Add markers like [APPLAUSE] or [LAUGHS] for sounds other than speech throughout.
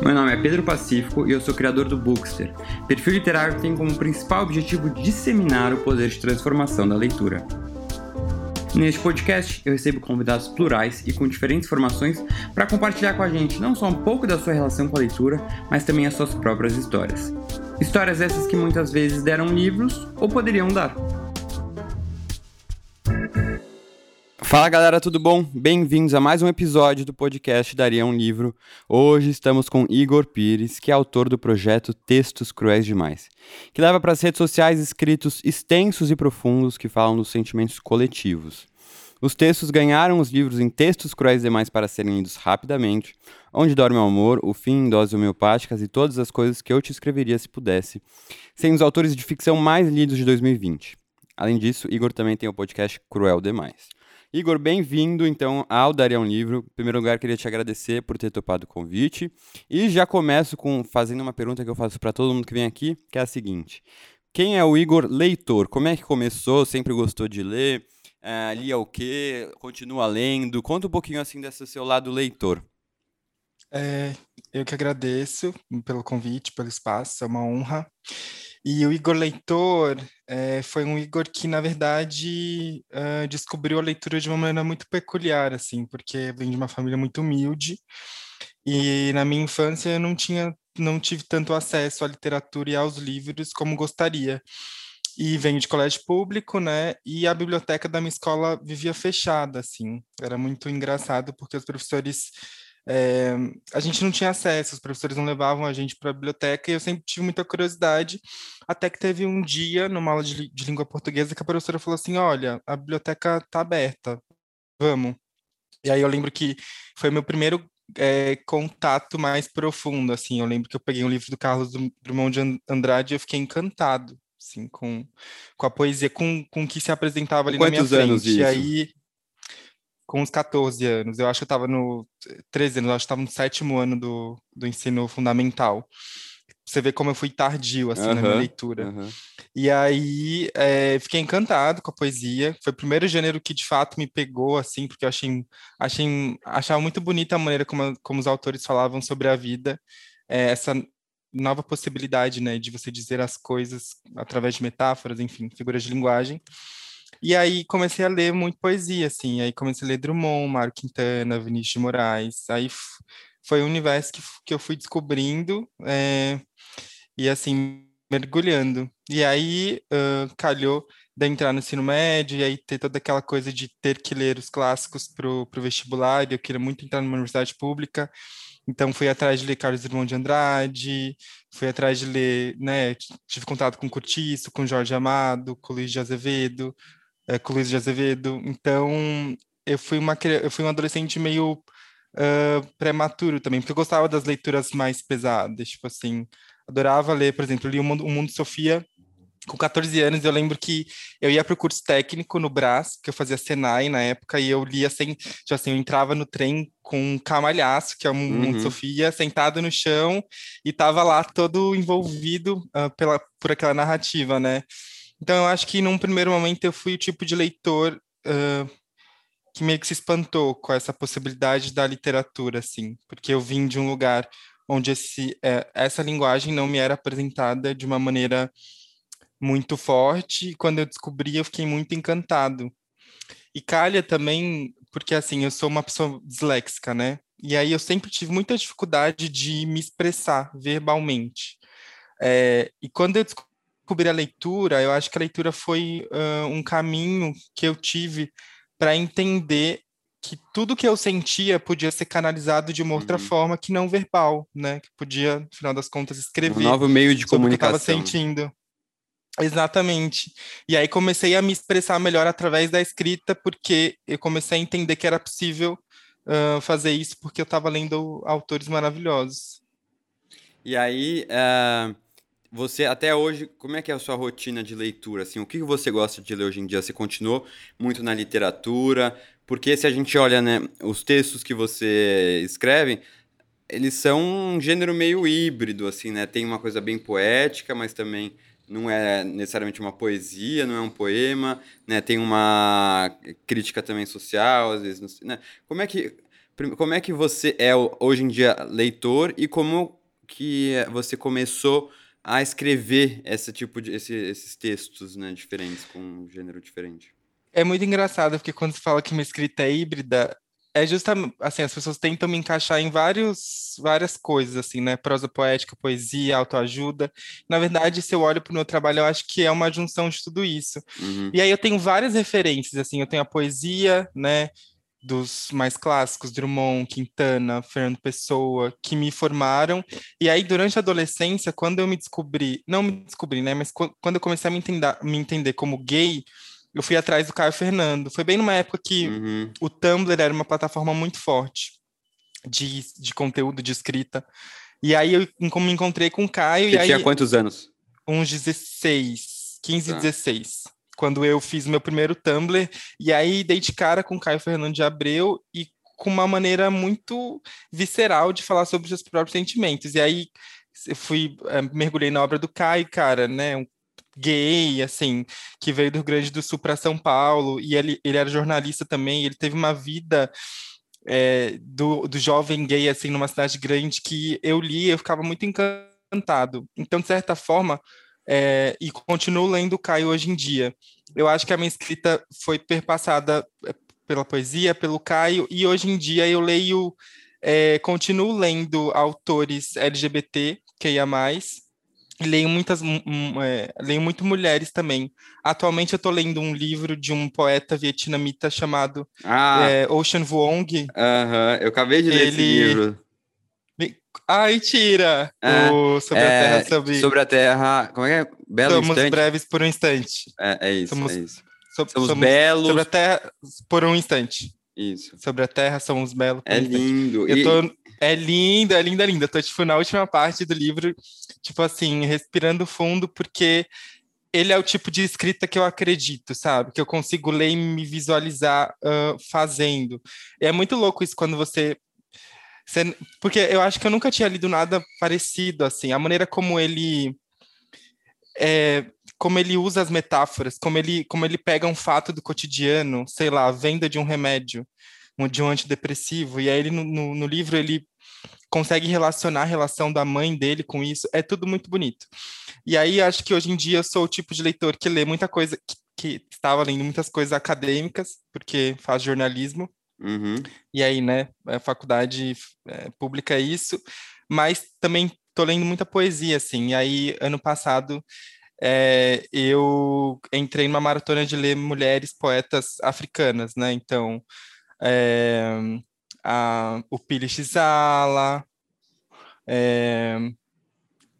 Meu nome é Pedro Pacífico e eu sou criador do Bookster, perfil literário tem como principal objetivo disseminar o poder de transformação da leitura. Neste podcast, eu recebo convidados plurais e com diferentes formações para compartilhar com a gente não só um pouco da sua relação com a leitura, mas também as suas próprias histórias. Histórias essas que muitas vezes deram livros ou poderiam dar. Fala galera, tudo bom? Bem-vindos a mais um episódio do podcast Daria um Livro. Hoje estamos com Igor Pires, que é autor do projeto Textos Cruéis Demais, que leva para as redes sociais escritos extensos e profundos que falam dos sentimentos coletivos. Os textos ganharam os livros em Textos Cruéis Demais para serem lidos rapidamente, Onde Dorme o Amor, O Fim em Doses Homeopáticas e todas as coisas que eu te escreveria se pudesse, sendo os autores de ficção mais lidos de 2020. Além disso, Igor também tem o podcast Cruel Demais. Igor, bem-vindo então ao Daria um Livro. Em primeiro lugar, queria te agradecer por ter topado o convite. E já começo com fazendo uma pergunta que eu faço para todo mundo que vem aqui, que é a seguinte: Quem é o Igor leitor? Como é que começou? Sempre gostou de ler? Uh, lia o quê? Continua lendo? Conta um pouquinho assim desse seu lado leitor. É, eu que agradeço pelo convite, pelo espaço, é uma honra. E o Igor Leitor é, foi um Igor que, na verdade, uh, descobriu a leitura de uma maneira muito peculiar, assim, porque vem de uma família muito humilde. E na minha infância eu não tinha, não tive tanto acesso à literatura e aos livros como gostaria. E venho de colégio público, né? E a biblioteca da minha escola vivia fechada, assim. Era muito engraçado porque os professores é, a gente não tinha acesso, os professores não levavam a gente para a biblioteca e eu sempre tive muita curiosidade, até que teve um dia, numa aula de, de língua portuguesa, que a professora falou assim: Olha, a biblioteca está aberta, vamos. E aí eu lembro que foi meu primeiro é, contato mais profundo, assim. Eu lembro que eu peguei um livro do Carlos Drummond de Andrade e eu fiquei encantado, assim, com, com a poesia, com, com o que se apresentava ali Quantos na minha anos frente. Isso? E aí com uns 14 anos. Eu acho que eu estava no 13 anos, eu acho que estava no sétimo ano do, do ensino fundamental. Você vê como eu fui tardio, assim, na minha leitura. E aí, é, fiquei encantado com a poesia. Foi o primeiro gênero que, de fato, me pegou, assim, porque eu achei, achei achava muito bonita a maneira como, como os autores falavam sobre a vida. É, essa nova possibilidade, né, de você dizer as coisas através de metáforas, enfim, figuras de linguagem. E aí comecei a ler muito poesia, assim. Aí comecei a ler Drummond, Mário Quintana, Vinícius de Moraes. Aí foi um universo que, que eu fui descobrindo é, e, assim, mergulhando. E aí uh, calhou de entrar no ensino médio e aí ter toda aquela coisa de ter que ler os clássicos para o vestibular. Eu queria muito entrar numa universidade pública. Então fui atrás de ler Carlos Drummond de Andrade, fui atrás de ler, né, tive contato com Curtiço, com Jorge Amado, com Luiz de Azevedo, é, com Luiz de Azevedo. Então, eu fui uma eu fui um adolescente meio uh, prematuro também, porque eu gostava das leituras mais pesadas, tipo assim, adorava ler, por exemplo, li O Mundo, o Mundo Sofia com 14 anos, eu lembro que eu ia para o curso técnico no Brás, que eu fazia Senai na época, e eu lia assim, tipo assim, eu entrava no trem com um camalhaço, que é o uhum. Mundo Sofia, sentado no chão, e tava lá todo envolvido uh, pela, por aquela narrativa, né? Então, eu acho que num primeiro momento eu fui o tipo de leitor uh, que meio que se espantou com essa possibilidade da literatura, assim, porque eu vim de um lugar onde esse, é, essa linguagem não me era apresentada de uma maneira muito forte, e quando eu descobri, eu fiquei muito encantado. E calha também, porque assim, eu sou uma pessoa disléxica, né? E aí eu sempre tive muita dificuldade de me expressar verbalmente. É, e quando eu descobri descobrir a leitura, eu acho que a leitura foi uh, um caminho que eu tive para entender que tudo que eu sentia podia ser canalizado de uma outra uhum. forma que não verbal, né? Que podia, no final das contas, escrever. Um novo meio de comunicação. O que eu estava sentindo. Exatamente. E aí comecei a me expressar melhor através da escrita, porque eu comecei a entender que era possível uh, fazer isso, porque eu estava lendo autores maravilhosos. E aí, uh você, até hoje, como é que é a sua rotina de leitura? Assim, o que você gosta de ler hoje em dia? Você continuou muito na literatura? Porque se a gente olha, né, os textos que você escreve, eles são um gênero meio híbrido, assim, né? Tem uma coisa bem poética, mas também não é necessariamente uma poesia, não é um poema, né? Tem uma crítica também social, às vezes, né? Como é que como é que você é hoje em dia leitor e como que você começou a escrever esse tipo de esse, esses textos, né, diferentes com um gênero diferente? É muito engraçado porque quando você fala que uma escrita é híbrida, é justamente assim, as pessoas tentam me encaixar em vários, várias coisas, assim, né? Prosa poética, poesia, autoajuda. Na verdade, se eu olho para o meu trabalho, eu acho que é uma junção de tudo isso. Uhum. E aí eu tenho várias referências, assim, eu tenho a poesia, né? Dos mais clássicos, Drummond, Quintana, Fernando Pessoa, que me formaram. E aí, durante a adolescência, quando eu me descobri, não me descobri, né? Mas quando eu comecei a me entender, me entender como gay, eu fui atrás do Caio Fernando. Foi bem numa época que uhum. o Tumblr era uma plataforma muito forte de, de conteúdo, de escrita. E aí eu me encontrei com o Caio. Você e tinha aí, quantos anos? Uns 16, 15, tá. 16. Quando eu fiz meu primeiro Tumblr. E aí dei de cara com Caio Fernando de Abreu e com uma maneira muito visceral de falar sobre os seus próprios sentimentos. E aí eu fui, é, mergulhei na obra do Caio, cara, né? Um gay, assim, que veio do Rio Grande do Sul para São Paulo, e ele, ele era jornalista também, ele teve uma vida é, do, do jovem gay, assim, numa cidade grande, que eu li eu ficava muito encantado. Então, de certa forma, é, e continuo lendo Caio hoje em dia. Eu acho que a minha escrita foi perpassada é, pela poesia, pelo Caio, e hoje em dia eu leio, é, continuo lendo autores LGBT, que ia mais, leio muitas é, leio muito mulheres também. Atualmente eu estou lendo um livro de um poeta vietnamita chamado ah. é, Ocean Vuong. Aham, uh -huh. eu acabei de ler Ele... esse livro. Ai, tira! É, o sobre é, a Terra, sobre... sobre a Terra, como é que é? Belo Somos instante? breves por um instante. É, é isso, somos, é isso. So, somos, somos belos... Sobre a Terra por um instante. Isso. Sobre a Terra somos belos. É lindo. Eu tô... É linda, é linda, é linda. Eu tô, tipo, na última parte do livro, tipo assim, respirando fundo, porque ele é o tipo de escrita que eu acredito, sabe? Que eu consigo ler e me visualizar uh, fazendo. E é muito louco isso quando você, você. Porque eu acho que eu nunca tinha lido nada parecido, assim. A maneira como ele. É, como ele usa as metáforas, como ele, como ele pega um fato do cotidiano, sei lá, a venda de um remédio, de um antidepressivo, e aí ele no, no, livro ele consegue relacionar a relação da mãe dele com isso, é tudo muito bonito. E aí acho que hoje em dia eu sou o tipo de leitor que lê muita coisa, que, que estava lendo muitas coisas acadêmicas, porque faz jornalismo, uhum. e aí, né, a faculdade é, pública é isso, mas também tô lendo muita poesia, assim, e aí ano passado é, eu entrei numa maratona de ler mulheres poetas africanas, né, então é, a, o Pili Xala, é,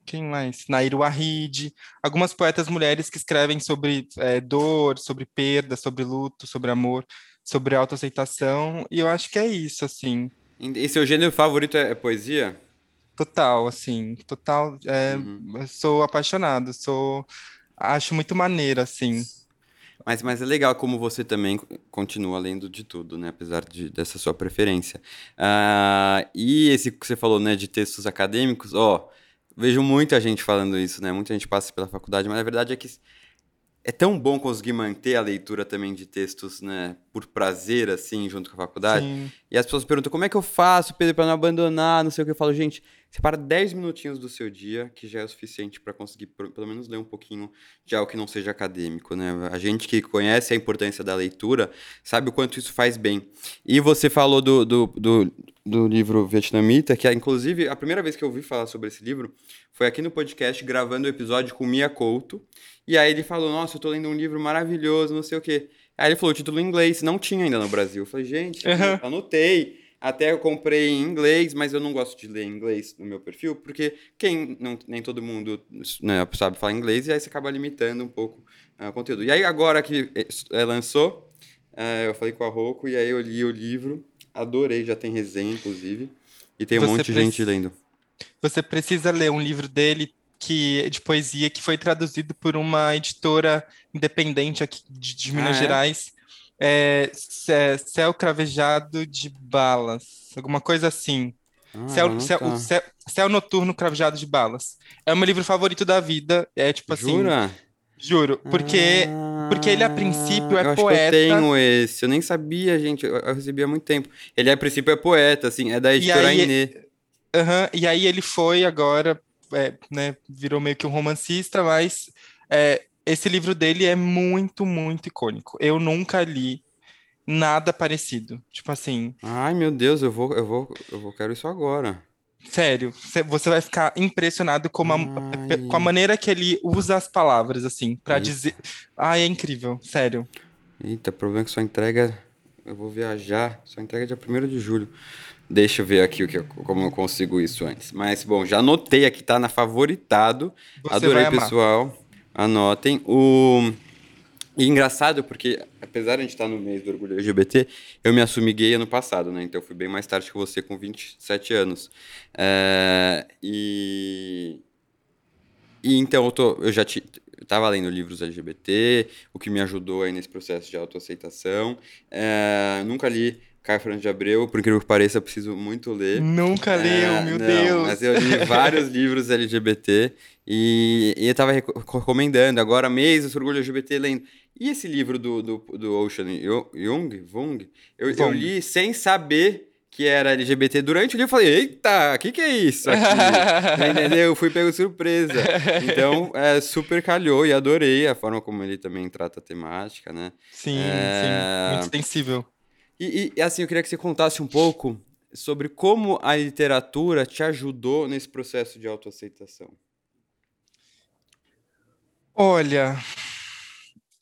quem mais? Nairu Arrid, algumas poetas mulheres que escrevem sobre é, dor, sobre perda, sobre luto, sobre amor, sobre autoaceitação, e eu acho que é isso, assim. E seu gênero favorito é, é poesia? Total, assim, total, é, uhum. sou apaixonado, sou, acho muito maneiro, assim. Mas, mas é legal como você também continua lendo de tudo, né? Apesar de, dessa sua preferência. Uh, e esse que você falou, né, de textos acadêmicos, ó, vejo muita gente falando isso, né? Muita gente passa pela faculdade, mas a verdade é que é tão bom conseguir manter a leitura também de textos, né, por prazer, assim, junto com a faculdade. Sim. E as pessoas perguntam, como é que eu faço, Pedro, para não abandonar, não sei o que. Eu falo, gente, separa 10 minutinhos do seu dia, que já é o suficiente para conseguir, pelo menos, ler um pouquinho de algo que não seja acadêmico, né? A gente que conhece a importância da leitura sabe o quanto isso faz bem. E você falou do, do, do, do livro vietnamita, que, é, inclusive, a primeira vez que eu ouvi falar sobre esse livro foi aqui no podcast, gravando o episódio com Mia Couto. E aí ele falou, nossa, eu tô lendo um livro maravilhoso, não sei o quê. Aí ele falou, o título em inglês, não tinha ainda no Brasil. Eu falei, gente, uhum. anotei. Até eu comprei em inglês, mas eu não gosto de ler em inglês no meu perfil, porque quem não, nem todo mundo né, sabe falar inglês, e aí você acaba limitando um pouco uh, o conteúdo. E aí agora que é, lançou, uh, eu falei com a Rocco, e aí eu li o livro, adorei, já tem resenha, inclusive, e tem um Você monte de gente lendo. Você precisa ler um livro dele que de poesia que foi traduzido por uma editora independente aqui de, de Minas ah, é? Gerais. É, céu cravejado de balas, alguma coisa assim. Ah, céu, céu, céu, céu, Noturno Cravejado de Balas. É o meu livro favorito da vida. É tipo assim. Jura? Juro, porque, ah, porque ele a princípio é eu acho poeta. Eu tenho esse, eu nem sabia, gente, eu, eu recebi há muito tempo. Ele a princípio é poeta, assim, é da editora Inê. Uhum, e aí ele foi agora, é, né, virou meio que um romancista, mas é, esse livro dele é muito, muito icônico. Eu nunca li nada parecido. Tipo assim. Ai, meu Deus, eu vou, eu vou, eu vou quero isso agora. Sério, você vai ficar impressionado com a, com a maneira que ele usa as palavras, assim, para dizer. Ai, é incrível, sério. Eita, problema é que só entrega. Eu vou viajar, só entrega dia 1 de julho. Deixa eu ver aqui o que, como eu consigo isso antes. Mas, bom, já anotei aqui, tá na favoritado. Você Adorei, pessoal. Anotem. O. E engraçado porque, apesar de a gente estar no mês do orgulho LGBT, eu me assumi gay ano passado, né? Então eu fui bem mais tarde que você, com 27 anos. É, e, e então eu, tô, eu já estava lendo livros LGBT, o que me ajudou aí nesse processo de autoaceitação. É, nunca li Caio Fernando de Abreu, por incrível que pareça, eu preciso muito ler. Nunca é, leu, meu não, Deus! Mas eu li vários [LAUGHS] livros LGBT e, e eu estava recomendando, agora mês, eu orgulho LGBT lendo. E esse livro do, do, do Ocean Jung, Vung, eu, eu li sem saber que era LGBT durante o livro, eu falei, eita, o que, que é isso aqui? [LAUGHS] Entendeu? Eu fui pego surpresa. Então, é, super calhou e adorei a forma como ele também trata a temática, né? Sim, é... sim, muito sensível. E, e, assim, eu queria que você contasse um pouco sobre como a literatura te ajudou nesse processo de autoaceitação. Olha,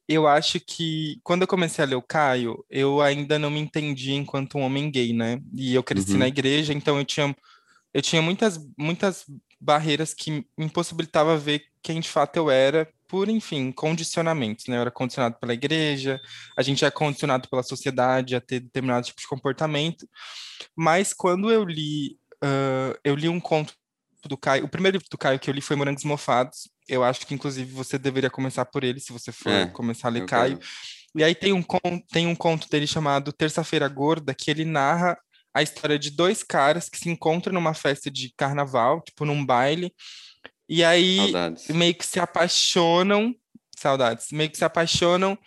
eu acho que quando eu comecei a ler o Caio, eu ainda não me entendi enquanto um homem gay, né? E eu cresci uhum. na igreja, então eu tinha, eu tinha muitas, muitas barreiras que me impossibilitava ver quem de fato eu era por, enfim, condicionamentos, né? Eu era condicionado pela igreja, a gente é condicionado pela sociedade a ter determinado tipo de comportamento. Mas quando eu li, uh, eu li um conto do Caio, o primeiro livro do Caio que eu li foi Morangos Mofados, eu acho que, inclusive, você deveria começar por ele, se você for é, começar a ler Caio. Quero. E aí tem um, tem um conto dele chamado Terça-feira Gorda, que ele narra a história de dois caras que se encontram numa festa de carnaval, tipo num baile, e aí saudades. meio que se apaixonam, saudades, meio que se apaixonam,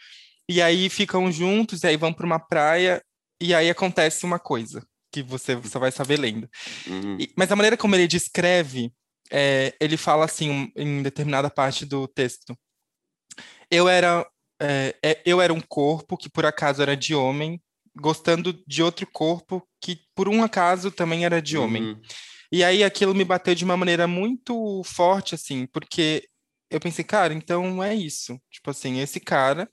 e aí ficam juntos, e aí vão para uma praia, e aí acontece uma coisa que você só vai saber lendo. Uhum. E, mas a maneira como ele descreve é, ele fala assim em determinada parte do texto. Eu era, é, é, eu era um corpo que por acaso era de homem, gostando de outro corpo que por um acaso também era de homem. E aí aquilo me bateu de uma maneira muito forte, assim, porque eu pensei, cara, então é isso. Tipo assim, esse cara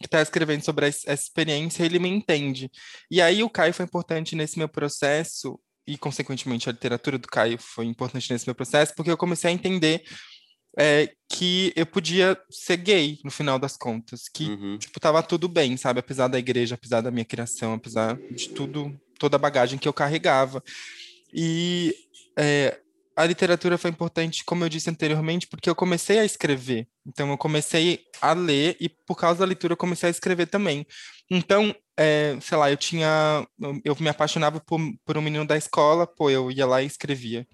que está escrevendo sobre essa experiência, ele me entende. E aí o Caio foi importante nesse meu processo e, consequentemente, a literatura do Caio foi importante nesse meu processo, porque eu comecei a entender é, que eu podia ser gay, no final das contas, que, uhum. tipo, tava tudo bem, sabe? Apesar da igreja, apesar da minha criação, apesar de tudo, toda a bagagem que eu carregava. E é, a literatura foi importante, como eu disse anteriormente, porque eu comecei a escrever. Então, eu comecei a ler e, por causa da leitura, eu comecei a escrever também. Então, é, sei lá, eu tinha. Eu me apaixonava por, por um menino da escola, pô, eu ia lá e escrevia.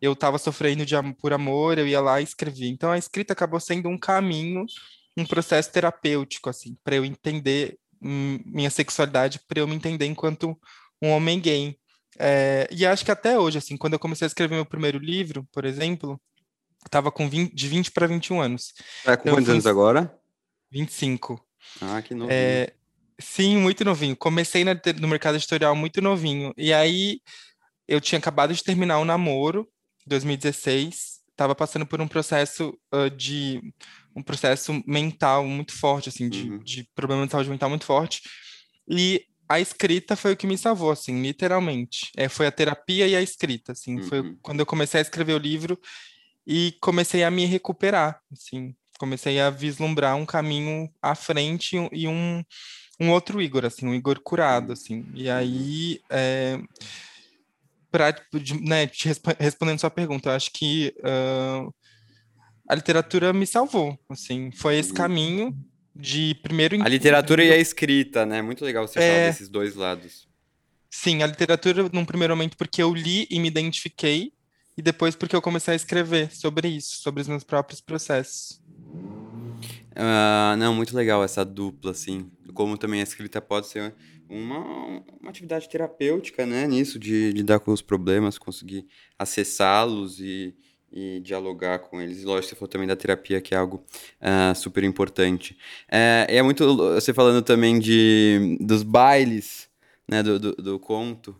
Eu estava sofrendo de, por amor, eu ia lá e escrevia. Então, a escrita acabou sendo um caminho, um processo terapêutico, assim, para eu entender minha sexualidade, para eu me entender enquanto um homem gay. É, e acho que até hoje, assim, quando eu comecei a escrever meu primeiro livro, por exemplo, estava com 20, de 20 para 21 anos. É, com então, quantos anos agora? 25. Ah, que novinho. É, sim, muito novinho. Comecei na, no mercado editorial muito novinho. E aí eu tinha acabado de terminar o um namoro, 2016. Estava passando por um processo uh, de um processo mental muito forte, assim, de, uhum. de problema de saúde mental muito forte. E a escrita foi o que me salvou, assim, literalmente. É, foi a terapia e a escrita, assim. Uhum. Foi quando eu comecei a escrever o livro e comecei a me recuperar, assim. Comecei a vislumbrar um caminho à frente e um, um outro Igor, assim, um Igor curado, uhum. assim. E aí, é, pra, né, te resp respondendo sua pergunta, eu acho que uh, a literatura me salvou, assim. Foi esse uhum. caminho de primeiro... A literatura e a escrita, né? Muito legal você é... falar desses dois lados. Sim, a literatura num primeiro momento porque eu li e me identifiquei, e depois porque eu comecei a escrever sobre isso, sobre os meus próprios processos. Uh, não, muito legal essa dupla, assim. Como também a escrita pode ser uma, uma atividade terapêutica, né? Nisso, de lidar com os problemas, conseguir acessá-los e, e dialogar com eles. E lógico, você falou também da terapia, que é algo uh, super importante. É, é muito. Você falando também de, dos bailes, né? Do, do, do conto.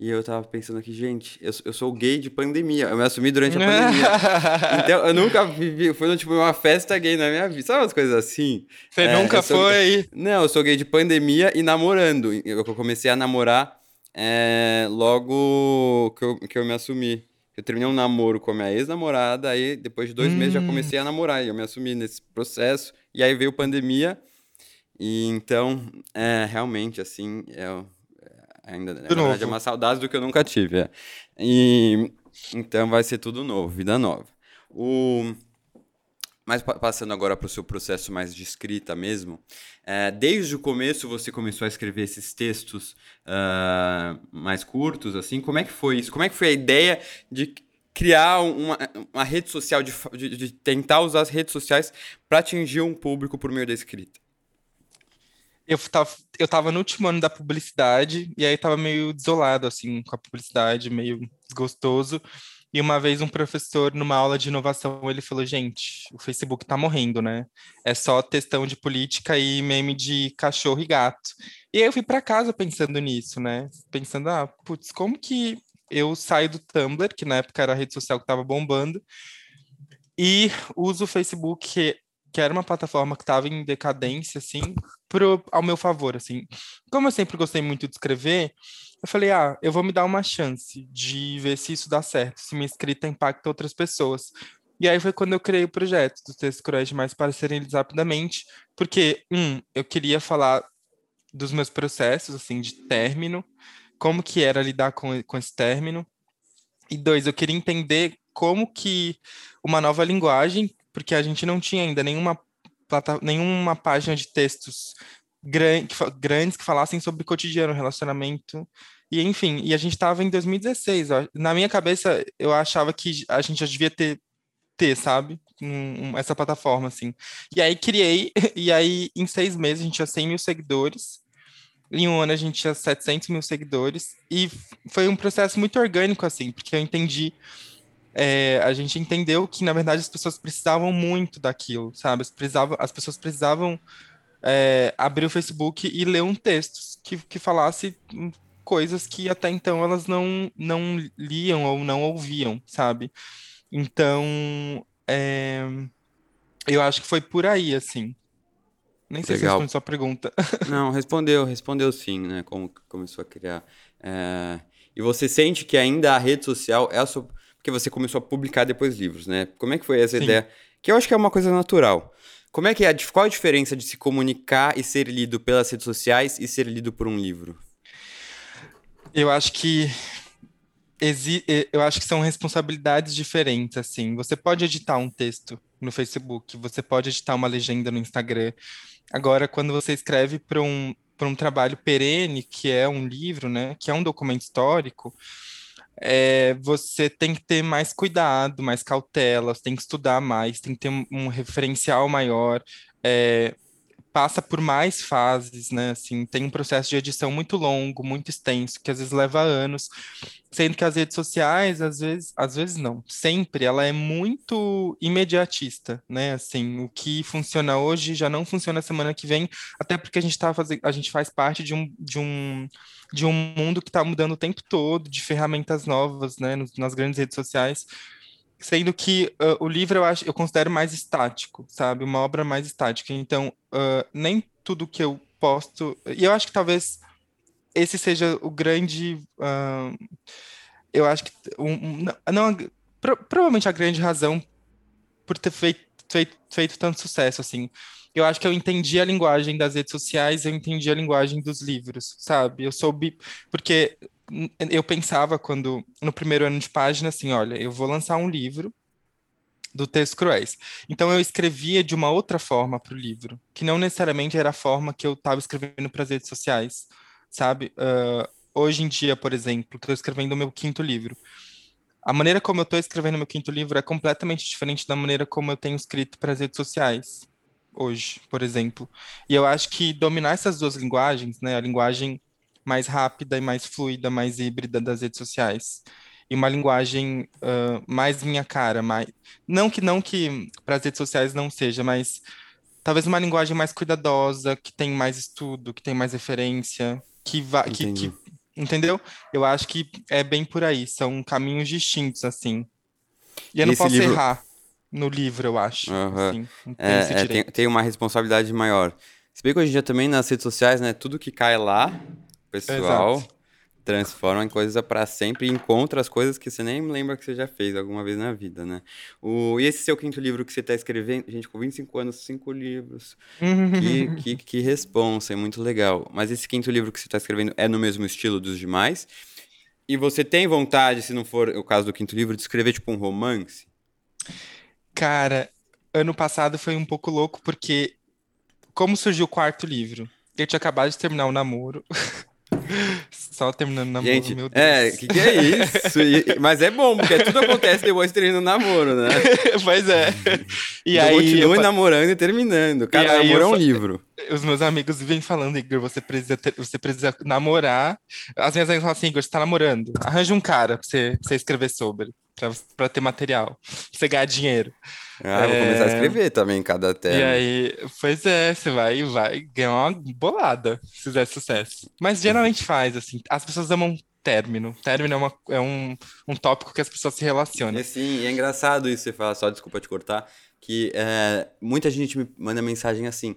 E eu tava pensando aqui, gente, eu, eu sou gay de pandemia. Eu me assumi durante a pandemia. [LAUGHS] então, eu nunca vivi. Foi tipo uma festa gay na minha vida. Sabe umas coisas assim? Você é, nunca sou, foi? Não, eu sou gay de pandemia e namorando. Eu comecei a namorar é, logo que eu, que eu me assumi. Eu terminei um namoro com a minha ex-namorada, aí depois de dois hum. meses já comecei a namorar. E eu me assumi nesse processo. E aí veio pandemia. E então, é, realmente, assim, é, Ainda, na verdade, é uma saudade do que eu nunca tive. É. E, então vai ser tudo novo, vida nova. O, mas passando agora para o seu processo mais de escrita mesmo, é, desde o começo você começou a escrever esses textos uh, mais curtos, assim, como é que foi isso? Como é que foi a ideia de criar uma, uma rede social, de, de, de tentar usar as redes sociais para atingir um público por meio da escrita? eu tava, eu tava no último ano da publicidade, e aí tava meio desolado, assim, com a publicidade, meio desgostoso. E uma vez um professor, numa aula de inovação, ele falou, gente, o Facebook tá morrendo, né? É só textão de política e meme de cachorro e gato. E eu fui para casa pensando nisso, né? Pensando, ah, putz, como que eu saio do Tumblr, que na época era a rede social que tava bombando, e uso o Facebook, que era uma plataforma que estava em decadência, assim, pro, ao meu favor, assim. Como eu sempre gostei muito de escrever, eu falei, ah, eu vou me dar uma chance de ver se isso dá certo, se minha escrita impacta outras pessoas. E aí foi quando eu criei o projeto dos textos cruéis demais para serem lidos rapidamente, porque, um, eu queria falar dos meus processos, assim, de término, como que era lidar com, com esse término, e dois, eu queria entender como que uma nova linguagem porque a gente não tinha ainda nenhuma, nenhuma página de textos gran que, grandes que falassem sobre cotidiano, relacionamento. E, enfim, e a gente estava em 2016. Na minha cabeça, eu achava que a gente já devia ter, ter sabe? Um, essa plataforma, assim. E aí criei, [LAUGHS] e aí em seis meses a gente tinha 100 mil seguidores. Em um ano a gente tinha 700 mil seguidores. E foi um processo muito orgânico, assim, porque eu entendi é, a gente entendeu que, na verdade, as pessoas precisavam muito daquilo, sabe? As, precisavam, as pessoas precisavam é, abrir o Facebook e ler um texto que, que falasse coisas que até então elas não, não liam ou não ouviam, sabe? Então, é, eu acho que foi por aí, assim. Nem sei Legal. se responde sua pergunta. [LAUGHS] Não, respondeu, respondeu sim, né? Como começou a criar. É... E você sente que ainda a rede social é a sua porque você começou a publicar depois livros, né? Como é que foi essa Sim. ideia? Que eu acho que é uma coisa natural. Como é que é? Qual a diferença de se comunicar e ser lido pelas redes sociais e ser lido por um livro? Eu acho que eu acho que são responsabilidades diferentes, assim. Você pode editar um texto no Facebook, você pode editar uma legenda no Instagram. Agora, quando você escreve para um, para um trabalho perene, que é um livro, né, que é um documento histórico, é, você tem que ter mais cuidado, mais cautela, tem que estudar mais, tem que ter um, um referencial maior, é, passa por mais fases, né? Assim, tem um processo de edição muito longo, muito extenso, que às vezes leva anos, sendo que as redes sociais, às vezes, às vezes não, sempre ela é muito imediatista, né? Assim, o que funciona hoje já não funciona semana que vem, até porque a gente tá fazendo, a gente faz parte de um, de um de um mundo que está mudando o tempo todo, de ferramentas novas, né, nas grandes redes sociais, sendo que uh, o livro eu acho, eu considero mais estático, sabe, uma obra mais estática. Então, uh, nem tudo que eu posto, e eu acho que talvez esse seja o grande, uh, eu acho que um, um, não, pro, provavelmente a grande razão por ter feito, feito, feito tanto sucesso, assim eu acho que eu entendi a linguagem das redes sociais, eu entendi a linguagem dos livros, sabe? Eu soube, porque eu pensava quando, no primeiro ano de página, assim, olha, eu vou lançar um livro do Texto Cruéis. Então eu escrevia de uma outra forma para o livro, que não necessariamente era a forma que eu estava escrevendo para as redes sociais, sabe? Uh, hoje em dia, por exemplo, estou escrevendo o meu quinto livro. A maneira como eu estou escrevendo meu quinto livro é completamente diferente da maneira como eu tenho escrito para as redes sociais hoje, por exemplo. E eu acho que dominar essas duas linguagens, né, a linguagem mais rápida e mais fluida, mais híbrida das redes sociais, e uma linguagem uh, mais minha cara, mais não que não que para as redes sociais não seja, mas talvez uma linguagem mais cuidadosa, que tem mais estudo, que tem mais referência, que vai, que, que, entendeu? Eu acho que é bem por aí, são caminhos distintos assim. E eu não posso livro... errar no livro, eu acho. Uhum. Assim, é, é, tem, tem, uma responsabilidade maior. Se bem que hoje em dia também nas redes sociais, né, tudo que cai lá, pessoal Exato. transforma em coisa para sempre e encontra as coisas que você nem lembra que você já fez alguma vez na vida, né? O, e esse seu quinto livro que você está escrevendo, gente, com 25 anos, cinco livros. que, que, que responsa, é muito legal. Mas esse quinto livro que você está escrevendo é no mesmo estilo dos demais? E você tem vontade, se não for o caso do quinto livro, de escrever tipo um romance? Cara, ano passado foi um pouco louco porque como surgiu o quarto livro? Eu tinha acabado de terminar o namoro. [LAUGHS] Só terminando o namoro, Gente, meu é, Deus. É, que que é isso? E- mas é bom, porque tudo acontece depois de terminar o namoro, né? [LAUGHS] Pois é. E Então aí, continue namorando e terminando. Cada namoro eu é um livro. os meus amigos vêm falando, Igor, você precisa, ter- você precisa namorar. As minhas amigas falam assim, Igor, você tá namorando. Arranja um cara pra você, pra você escrever sobre, pra, pra ter material, pra você ganhar dinheiro. Ah, vou começar a É, escrever também cada E tema. aí, pois é, você vai, vai ganhar uma bolada se fizer sucesso. Mas geralmente [LAUGHS] faz, assim. As pessoas amam término. Término é, uma, é um, um tópico que as pessoas se relacionam. É sim, e é engraçado isso, você fala, só desculpa te cortar, que é, muita gente me manda mensagem assim,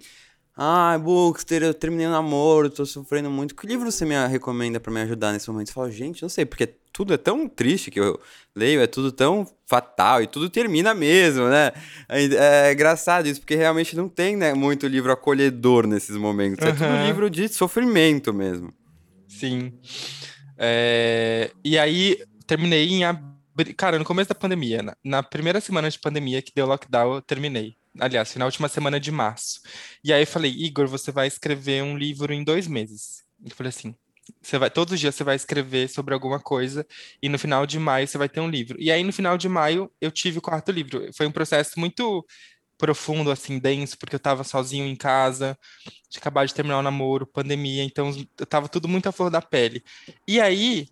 ah, Bookster, eu terminei o namoro, tô sofrendo muito, que livro você me recomenda pra me ajudar nesse momento? Eu falo, gente, não sei, porque tudo é tão triste que eu leio, é tudo tão fatal e tudo termina mesmo, né? É, é engraçado isso, porque realmente não tem né, muito livro acolhedor nesses momentos, é tudo livro de sofrimento mesmo. Sim. É, e aí, terminei em abril. Cara, no começo da pandemia, na, na primeira semana de pandemia que deu lockdown, eu terminei. Aliás, foi na última semana de março. E aí eu falei, Igor, você vai escrever um livro em dois meses. Eu falei assim, você vai, todos os dias você vai escrever sobre alguma coisa e no final de maio você vai ter um livro. E aí no final de maio eu tive o quarto livro. Foi um processo muito profundo, assim, denso, porque eu tava sozinho em casa, tinha acabado de terminar o namoro, pandemia, então eu tava tudo muito à flor da pele. E aí,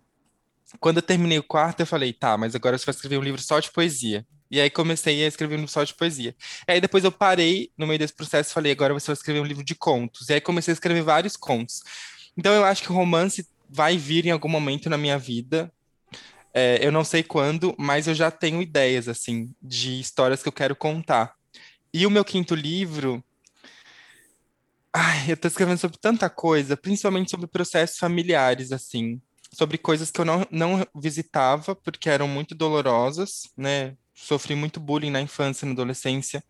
quando eu terminei o quarto, eu falei, tá, mas agora você vai escrever um livro só de poesia. E aí comecei a escrever um só de poesia. E aí depois eu parei no meio desse processo e falei, agora você vai escrever um livro de contos. E aí comecei a escrever vários contos. Então eu acho que o romance vai vir em algum momento na minha vida. É, eu não sei quando, mas eu já tenho ideias, assim, de histórias que eu quero contar. E o meu quinto livro, ai, eu tô escrevendo sobre tanta coisa, principalmente sobre processos familiares, assim, sobre coisas que eu não, não visitava porque eram muito dolorosas, né? Sofri muito bullying na infância na adolescência,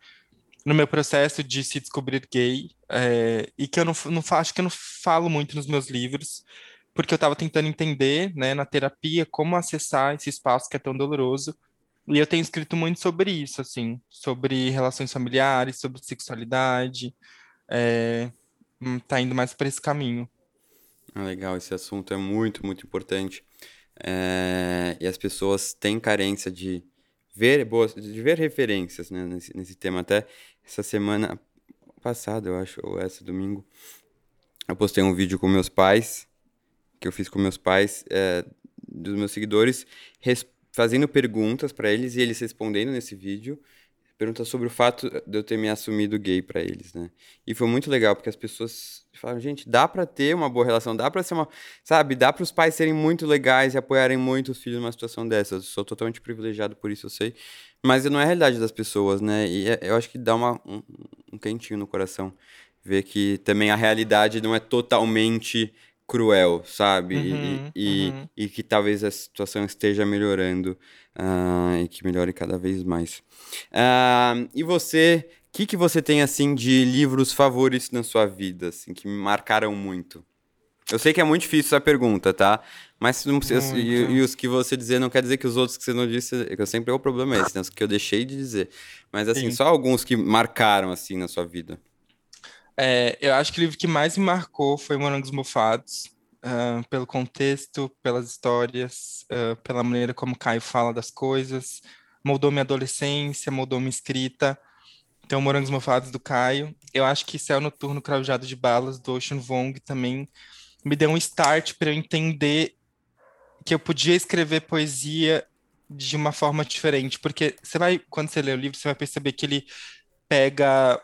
no meu processo de se descobrir gay, é, e que eu não, não acho que eu não falo muito nos meus livros, porque eu estava tentando entender, né, na terapia, como acessar esse espaço que é tão doloroso. E eu tenho escrito muito sobre isso, assim, sobre relações familiares, sobre sexualidade, é, hum, tá indo mais para esse caminho. Ah, legal, esse assunto é muito, muito importante. É, e as pessoas têm carência de ver boas, de ver referências, né, nesse, nesse tema. Até essa semana passada, eu acho, ou essa domingo, eu postei um vídeo com meus pais, que eu fiz com meus pais, é, dos meus seguidores, res- fazendo perguntas para eles e eles respondendo nesse vídeo. Perguntas sobre o fato de eu ter me assumido gay para eles, né? E foi muito legal, porque as pessoas falaram, gente, dá para ter uma boa relação, dá para ser uma, sabe, dá para os pais serem muito legais e apoiarem muito os filhos numa situação dessas. Eu sou totalmente privilegiado por isso, eu sei. Mas não é a realidade das pessoas, né? E é- eu acho que dá uma, um, um quentinho no coração ver que também a realidade não é totalmente cruel, sabe? E- Uhum, e, uhum. e que talvez a situação esteja melhorando ah, e que melhore cada vez mais. Ah, e você, o que, que você tem assim de livros favoritos na sua vida, assim, que me marcaram muito? Eu sei que é muito difícil essa pergunta, tá? Mas não precisa, e, e os que você dizer não quer dizer que os outros que você não disse, que eu sempre o problema é esse, né? Os que eu deixei de dizer. Mas assim, Sim. só alguns que marcaram assim na sua vida. É, eu acho que o livro que mais me marcou foi Morangos Mofados, ah, pelo contexto, pelas histórias, ah, pela maneira como Caio fala das coisas. Moldou minha adolescência, moldou minha escrita. Tem o Morangos Mofados do Caio. Eu acho que Céu Noturno Cravejado de Balas do Ocean Vong também me deu um start para eu entender que eu podia escrever poesia de uma forma diferente, porque você vai, quando você lê o livro, você vai perceber que ele pega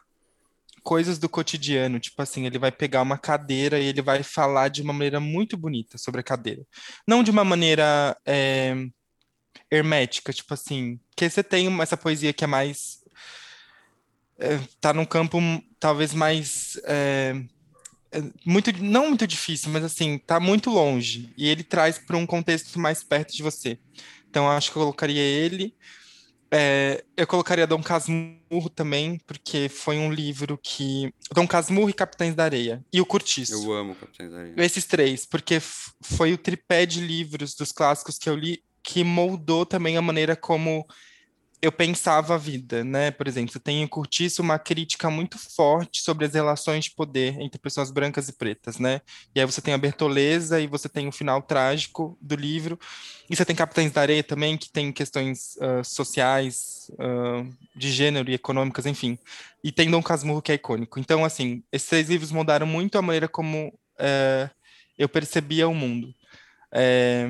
coisas do cotidiano, tipo assim, ele vai pegar uma cadeira e ele vai falar de uma maneira muito bonita sobre a cadeira. Não de uma maneira é, hermética, tipo assim, que você tem essa poesia que é mais. É, tá num campo talvez mais. É, é, muito, não muito difícil, mas assim, tá muito longe. E ele traz para um contexto mais perto de você. Então, acho que eu colocaria ele. É, eu colocaria Dom Casmurro também, porque foi um livro que. Dom Casmurro e Capitães da Areia. E o Curtiço. Eu amo Capitães da Areia. Esses três, porque foi o tripé de livros dos clássicos que eu li que moldou também a maneira como eu pensava a vida, né? Por exemplo, você tem em Curtiço uma crítica muito forte sobre as relações de poder entre pessoas brancas e pretas, né? E aí você tem a Bertoleza e você tem o final trágico do livro. E você tem Capitães da Areia também, que tem questões uh, sociais, uh, de gênero e econômicas, enfim. E tem Dom Casmurro, que é icônico. Então, assim, esses três livros mudaram muito a maneira como uh, eu percebia o mundo. É,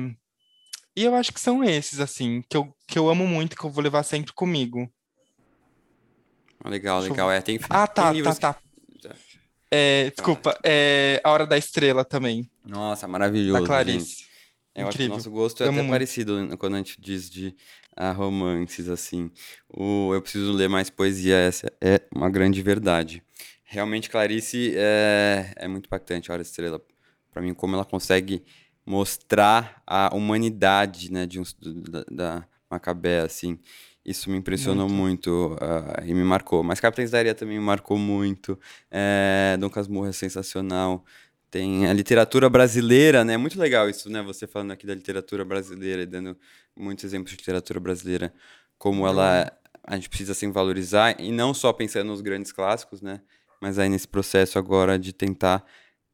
e eu acho que são esses, assim, que eu, que eu amo muito, que eu vou levar sempre comigo. Legal, Deixa legal. Eu... É, tem, ah, tá, tem tá, tá. É, desculpa, é A Hora da Estrela também. Nossa, maravilhoso. Da Clarice. Gente. Eu Incrível. acho que o nosso gosto é até muito. parecido quando a gente diz de uh, romances, assim. O Eu Preciso Ler Mais Poesia, essa é uma grande verdade. Realmente, Clarice é, é muito impactante, A Hora da Estrela. Para mim, como ela consegue mostrar a humanidade né, de um, da, da Macabé, assim. Isso me impressionou muito, muito uh, e me marcou. Mas Capitães da Areia também me marcou muito. É, Dom Casmurro é sensacional. Tem a literatura brasileira, né? Muito legal isso, né? Você falando aqui da literatura brasileira e dando muitos exemplos de literatura brasileira, como ela a gente precisa assim valorizar e não só pensando nos grandes clássicos, né? Mas aí nesse processo agora de tentar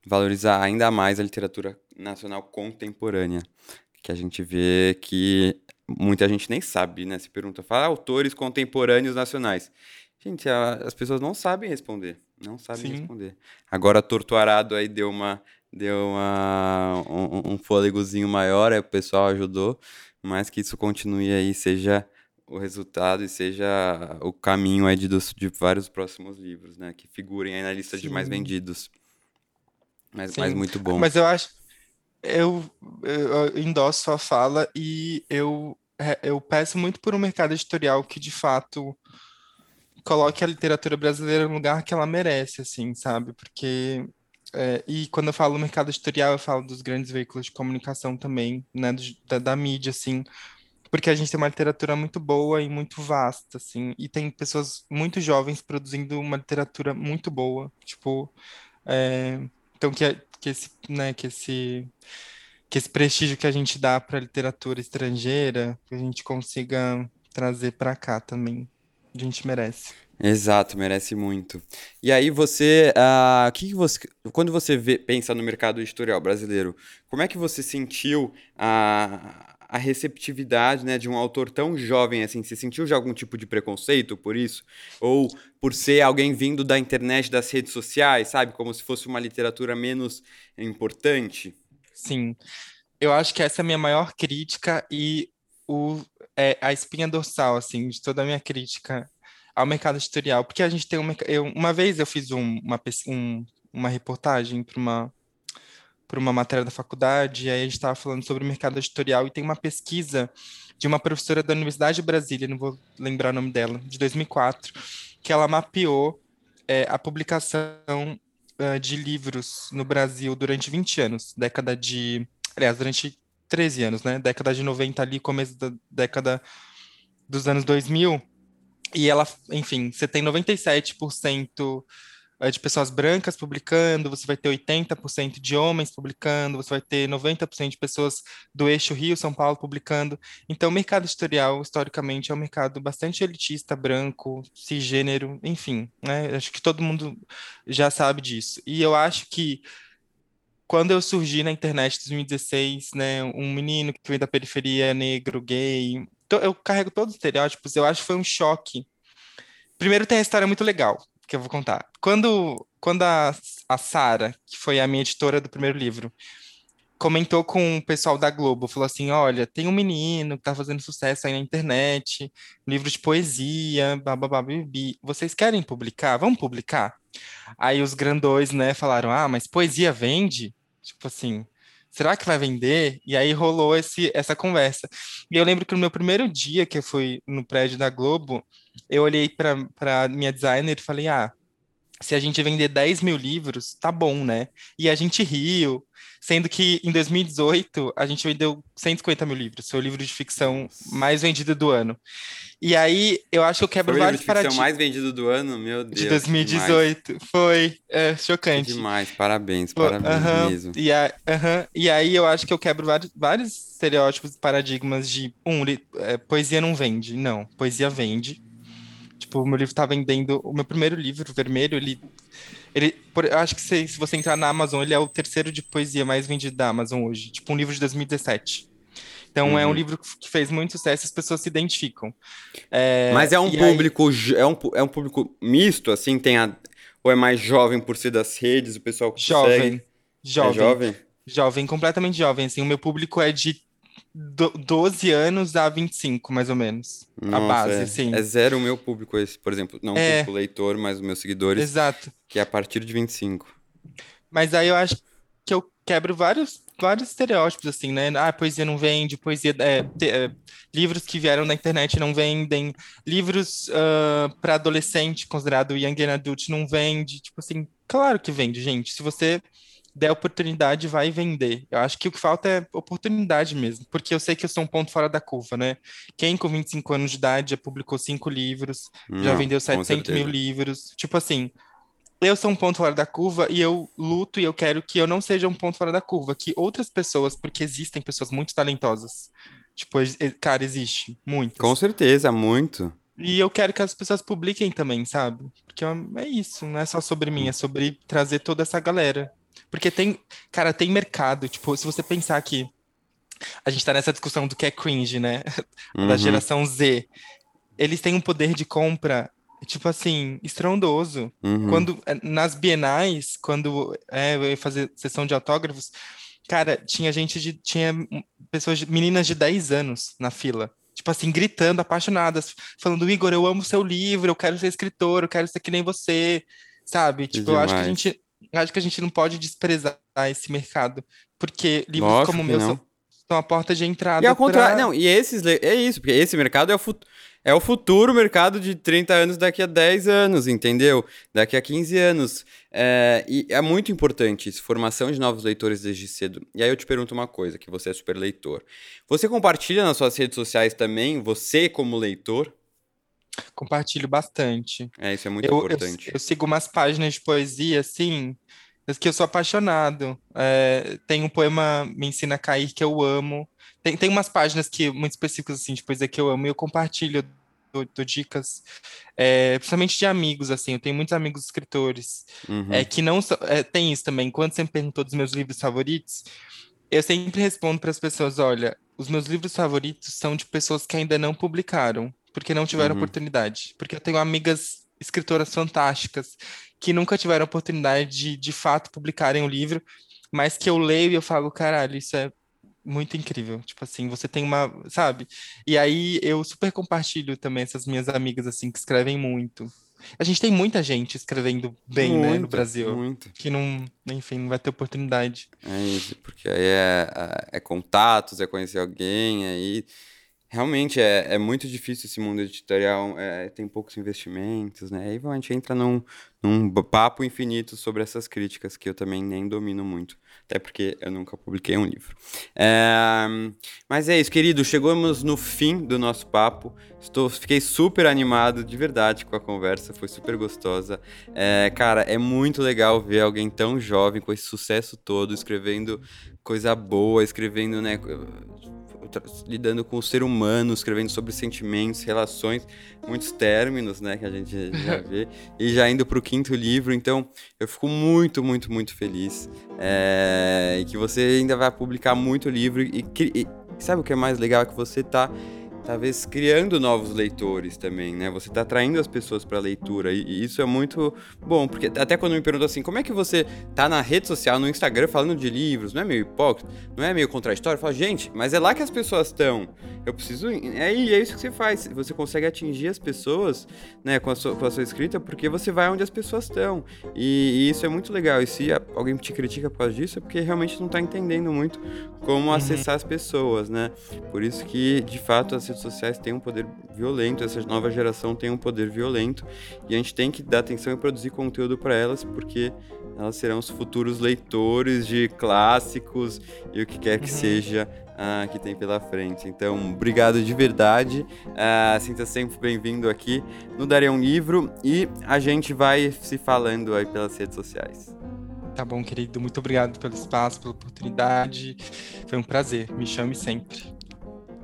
valorizar ainda mais a literatura nacional contemporânea, que a gente vê que muita gente nem sabe, né? Se pergunta, fala autores contemporâneos nacionais. Gente, a, as pessoas não sabem responder, não sabem Sim. responder. Agora Torturado aí deu uma deu uma, um, um fôlegozinho maior, aí o pessoal ajudou, mas que isso continue aí, seja o resultado e seja o caminho aí de, dos, de vários próximos livros, né? Que figurem aí na lista Sim. de mais vendidos. Mas, mas muito bom. Mas eu acho. Eu, eu endosso a fala e eu, é, eu peço muito por um mercado editorial que, de fato, coloque a literatura brasileira no lugar que ela merece, assim, sabe? Porque. É, e quando eu falo mercado editorial, eu falo dos grandes veículos de comunicação também, né? Do, da, da mídia, assim porque a gente tem uma literatura muito boa e muito vasta, assim, e tem pessoas muito jovens produzindo uma literatura muito boa, tipo, é, então, que, que, esse, né, que, esse, que esse prestígio que a gente dá para a literatura estrangeira, que a gente consiga trazer para cá também. A gente merece. Exato, merece muito. E aí você, uh, que, que você quando você vê, pensa no mercado editorial brasileiro, como é que você sentiu a, a receptividade né, de um autor tão jovem assim? Você sentiu já algum tipo de preconceito por isso? Ou por ser alguém vindo da internet, das redes sociais, sabe? Como se fosse uma literatura menos importante? Sim. Eu acho que essa é a minha maior crítica e o, é, a espinha dorsal, assim, de toda a minha crítica ao mercado editorial. Porque a gente tem um eu, Uma vez eu fiz um, uma, um, uma reportagem para uma para uma matéria da faculdade, e aí a gente estava falando sobre o mercado editorial, e tem uma pesquisa de uma professora da Universidade de Brasília, não vou lembrar o nome dela, de 2004, que ela mapeou é, a publicação uh, de livros no Brasil durante 20 anos, década de. Aliás, durante 13 anos, né? Década de 90 ali, começo da década dos anos 2000. E ela, enfim, você tem 97% é, de pessoas brancas publicando, você vai ter 80% de homens publicando, você vai ter 90% de pessoas do eixo Rio-São Paulo publicando. Então, o mercado editorial, historicamente, é um mercado bastante elitista, branco, cisgênero, enfim, né? Acho que todo mundo já sabe disso. E eu acho que quando eu surgi na internet em 2016, né, um menino que vem da periferia, negro, gay, eu carrego todos os estereótipos, eu acho que foi um choque Primeiro tem a história muito legal, que eu vou contar. Quando, quando a, a Sara, que foi a minha editora do primeiro livro, comentou com o pessoal da Globo, falou assim: olha, tem um menino que tá fazendo sucesso aí na internet, livro de poesia, bababá. Vocês querem publicar? Vamos publicar? Aí os grandões, né, falaram: ah, mas poesia vende? Tipo assim, será que vai vender? E aí rolou esse, essa conversa. E eu lembro que no meu primeiro dia que eu fui no prédio da Globo, eu olhei para minha designer e falei: ah, se a gente vender 10 mil livros, tá bom, né? E a gente riu, sendo que em 2018 a gente vendeu 150 mil livros, foi o livro de ficção mais vendido do ano. E aí eu acho que eu quebro foi vários paradigmas. Foi o mais vendido do ano, meu Deus. De 2018, demais. foi é, chocante. Demais, parabéns, parabéns uh -huh. mesmo. E, a, uh -huh. e aí eu acho que eu quebro vários, vários estereótipos e paradigmas de, um, é, poesia não vende. Não, poesia vende Tipo, o meu livro tá vendendo. O meu primeiro livro, Vermelho, ele. ele por, eu acho que se, se você entrar na Amazon, ele é o terceiro de poesia mais vendido da Amazon hoje. Tipo, um livro de 2017. Então uhum. é um uhum. livro que fez muito sucesso e as pessoas se identificam. É, Mas é um público. Aí... É, um, é um público misto, assim, tem a. Ou é mais jovem por ser das redes, o pessoal que jovem, segue? Jovem. É jovem? Jovem, completamente jovem. Assim, o meu público é de 12 anos a 25, mais ou menos. Nossa, a base, é, assim. É zero o meu público, esse, por exemplo. Não é, o leitor, mas os meus seguidores. Exato. Que é a partir de 25. Mas aí eu acho que eu quebro vários, vários estereótipos, assim, né? Ah, poesia não vende, poesia. É, é, livros que vieram da internet não vendem, livros uh, para adolescente, considerado young adult, não vende. Tipo assim, claro que vende, gente. Se você der oportunidade, vai vender. Eu acho que o que falta é oportunidade mesmo, porque eu sei que eu sou um ponto fora da curva, né? Quem com 25 anos de idade já publicou cinco livros, Não, já vendeu 700 mil livros. Tipo assim, eu sou um ponto fora da curva e eu luto e eu quero que eu não seja um ponto fora da curva, que outras pessoas, porque existem pessoas muito talentosas. Tipo, cara, existe, muito. Com certeza, muito. E eu quero que as pessoas publiquem também, sabe? Porque é isso, não é só sobre mim, é sobre trazer toda essa galera. Porque tem, cara, tem mercado. Tipo, se você pensar que a gente tá nessa discussão do que é cringe, né? [LAUGHS] da uhum. geração Z. Eles têm um poder de compra, tipo assim, estrondoso. Uhum. Quando, eh, nas bienais, quando é, eu ia fazer sessão de autógrafos, cara, tinha gente de. Tinha pessoas, meninas de 10 anos na fila. Tipo assim, gritando, apaixonadas, falando, Igor, eu amo seu livro, eu quero ser escritor, eu quero ser que nem você, sabe? Tipo, eu acho que a gente acho que a gente não pode desprezar esse mercado, porque livros Lógico como o meu são, são, a porta de entrada. E ao contrário, pra... não, e esses é isso, porque esse mercado é o futuro. É o futuro mercado de 30 anos daqui a 10 anos, entendeu? Daqui a 15 anos. É, e é muito importante isso, formação de novos leitores desde cedo. E aí eu te pergunto uma coisa, que você é super leitor. Você compartilha nas suas redes sociais também, você como leitor? Compartilho bastante. É, isso é muito eu, importante. Eu, eu, sigo umas páginas de poesia, assim, que eu sou apaixonado. É, tem um poema Me Ensina a Cair que eu amo. Tem, tem umas páginas que muito específicas, assim, de poesia que eu amo e eu compartilho. Dicas, é, principalmente de amigos, assim, eu tenho muitos amigos escritores, uhum. é, que não é, tem isso também, quando você me perguntou dos meus livros favoritos, eu sempre respondo para as pessoas, olha, os meus livros favoritos são de pessoas que ainda não publicaram, porque não tiveram uhum. oportunidade. Porque eu tenho amigas escritoras fantásticas que nunca tiveram oportunidade de, de fato, publicarem o um livro, mas que eu leio e eu falo, caralho, isso é muito incrível. Tipo assim, você tem uma, sabe? E aí eu super compartilho também essas minhas amigas, assim, que escrevem muito. A gente tem muita gente escrevendo bem, muito, né, no Brasil. Muito. Que não, enfim, não vai ter oportunidade. É isso, porque aí é, é, é contatos, é conhecer alguém, aí Realmente é, é muito difícil esse mundo editorial, é, tem poucos investimentos, né? Aí a gente entra num, num papo infinito sobre essas críticas que eu também nem domino muito, até porque eu nunca publiquei um livro. É, mas é isso, querido, chegamos no fim do nosso papo. Estou, fiquei super animado de verdade com a conversa, foi super gostosa. É, cara, é muito legal ver alguém tão jovem com esse sucesso todo, escrevendo coisa boa, escrevendo, né? lidando com o ser humano, escrevendo sobre sentimentos, relações, muitos términos, né, que a gente já [LAUGHS] vê, e já indo para o quinto livro. Então, eu fico muito, muito, muito feliz é, e que você ainda vai publicar muito livro e, e, sabe o que é mais legal é que você está talvez criando novos leitores também, né? Você está atraindo as pessoas para a leitura e, e, isso é muito bom, porque até quando me perguntam assim, como é que você tá na rede social, no Instagram falando de livros, não é meio hipócrita, não é meio contraditório? Eu falo, gente, mas é lá que as pessoas estão. Eu preciso, é, é isso que você faz. Você consegue atingir as pessoas, né, com a sua, com a sua escrita, porque você vai onde as pessoas estão. E, e, isso é muito legal. E se alguém te critica por causa disso, é porque realmente não está entendendo muito como uhum. acessar as pessoas, né? Por isso que, de fato, as redes sociais têm um poder violento, essa nova geração tem um poder violento e a gente tem que dar atenção e produzir conteúdo para elas, porque elas serão os futuros leitores de clássicos e o que quer que uhum. seja uh, que tem pela frente. Então, obrigado de verdade. Uh, Sinta sempre bem-vindo aqui no Daria um Livro e a gente vai se falando aí pelas redes sociais. Tá bom, querido. Muito obrigado pelo espaço, pela oportunidade. Foi um prazer. Me chame sempre.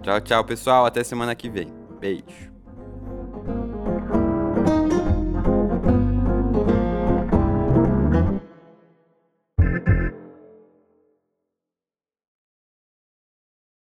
Tchau, tchau, pessoal. Até semana que vem. Beijo.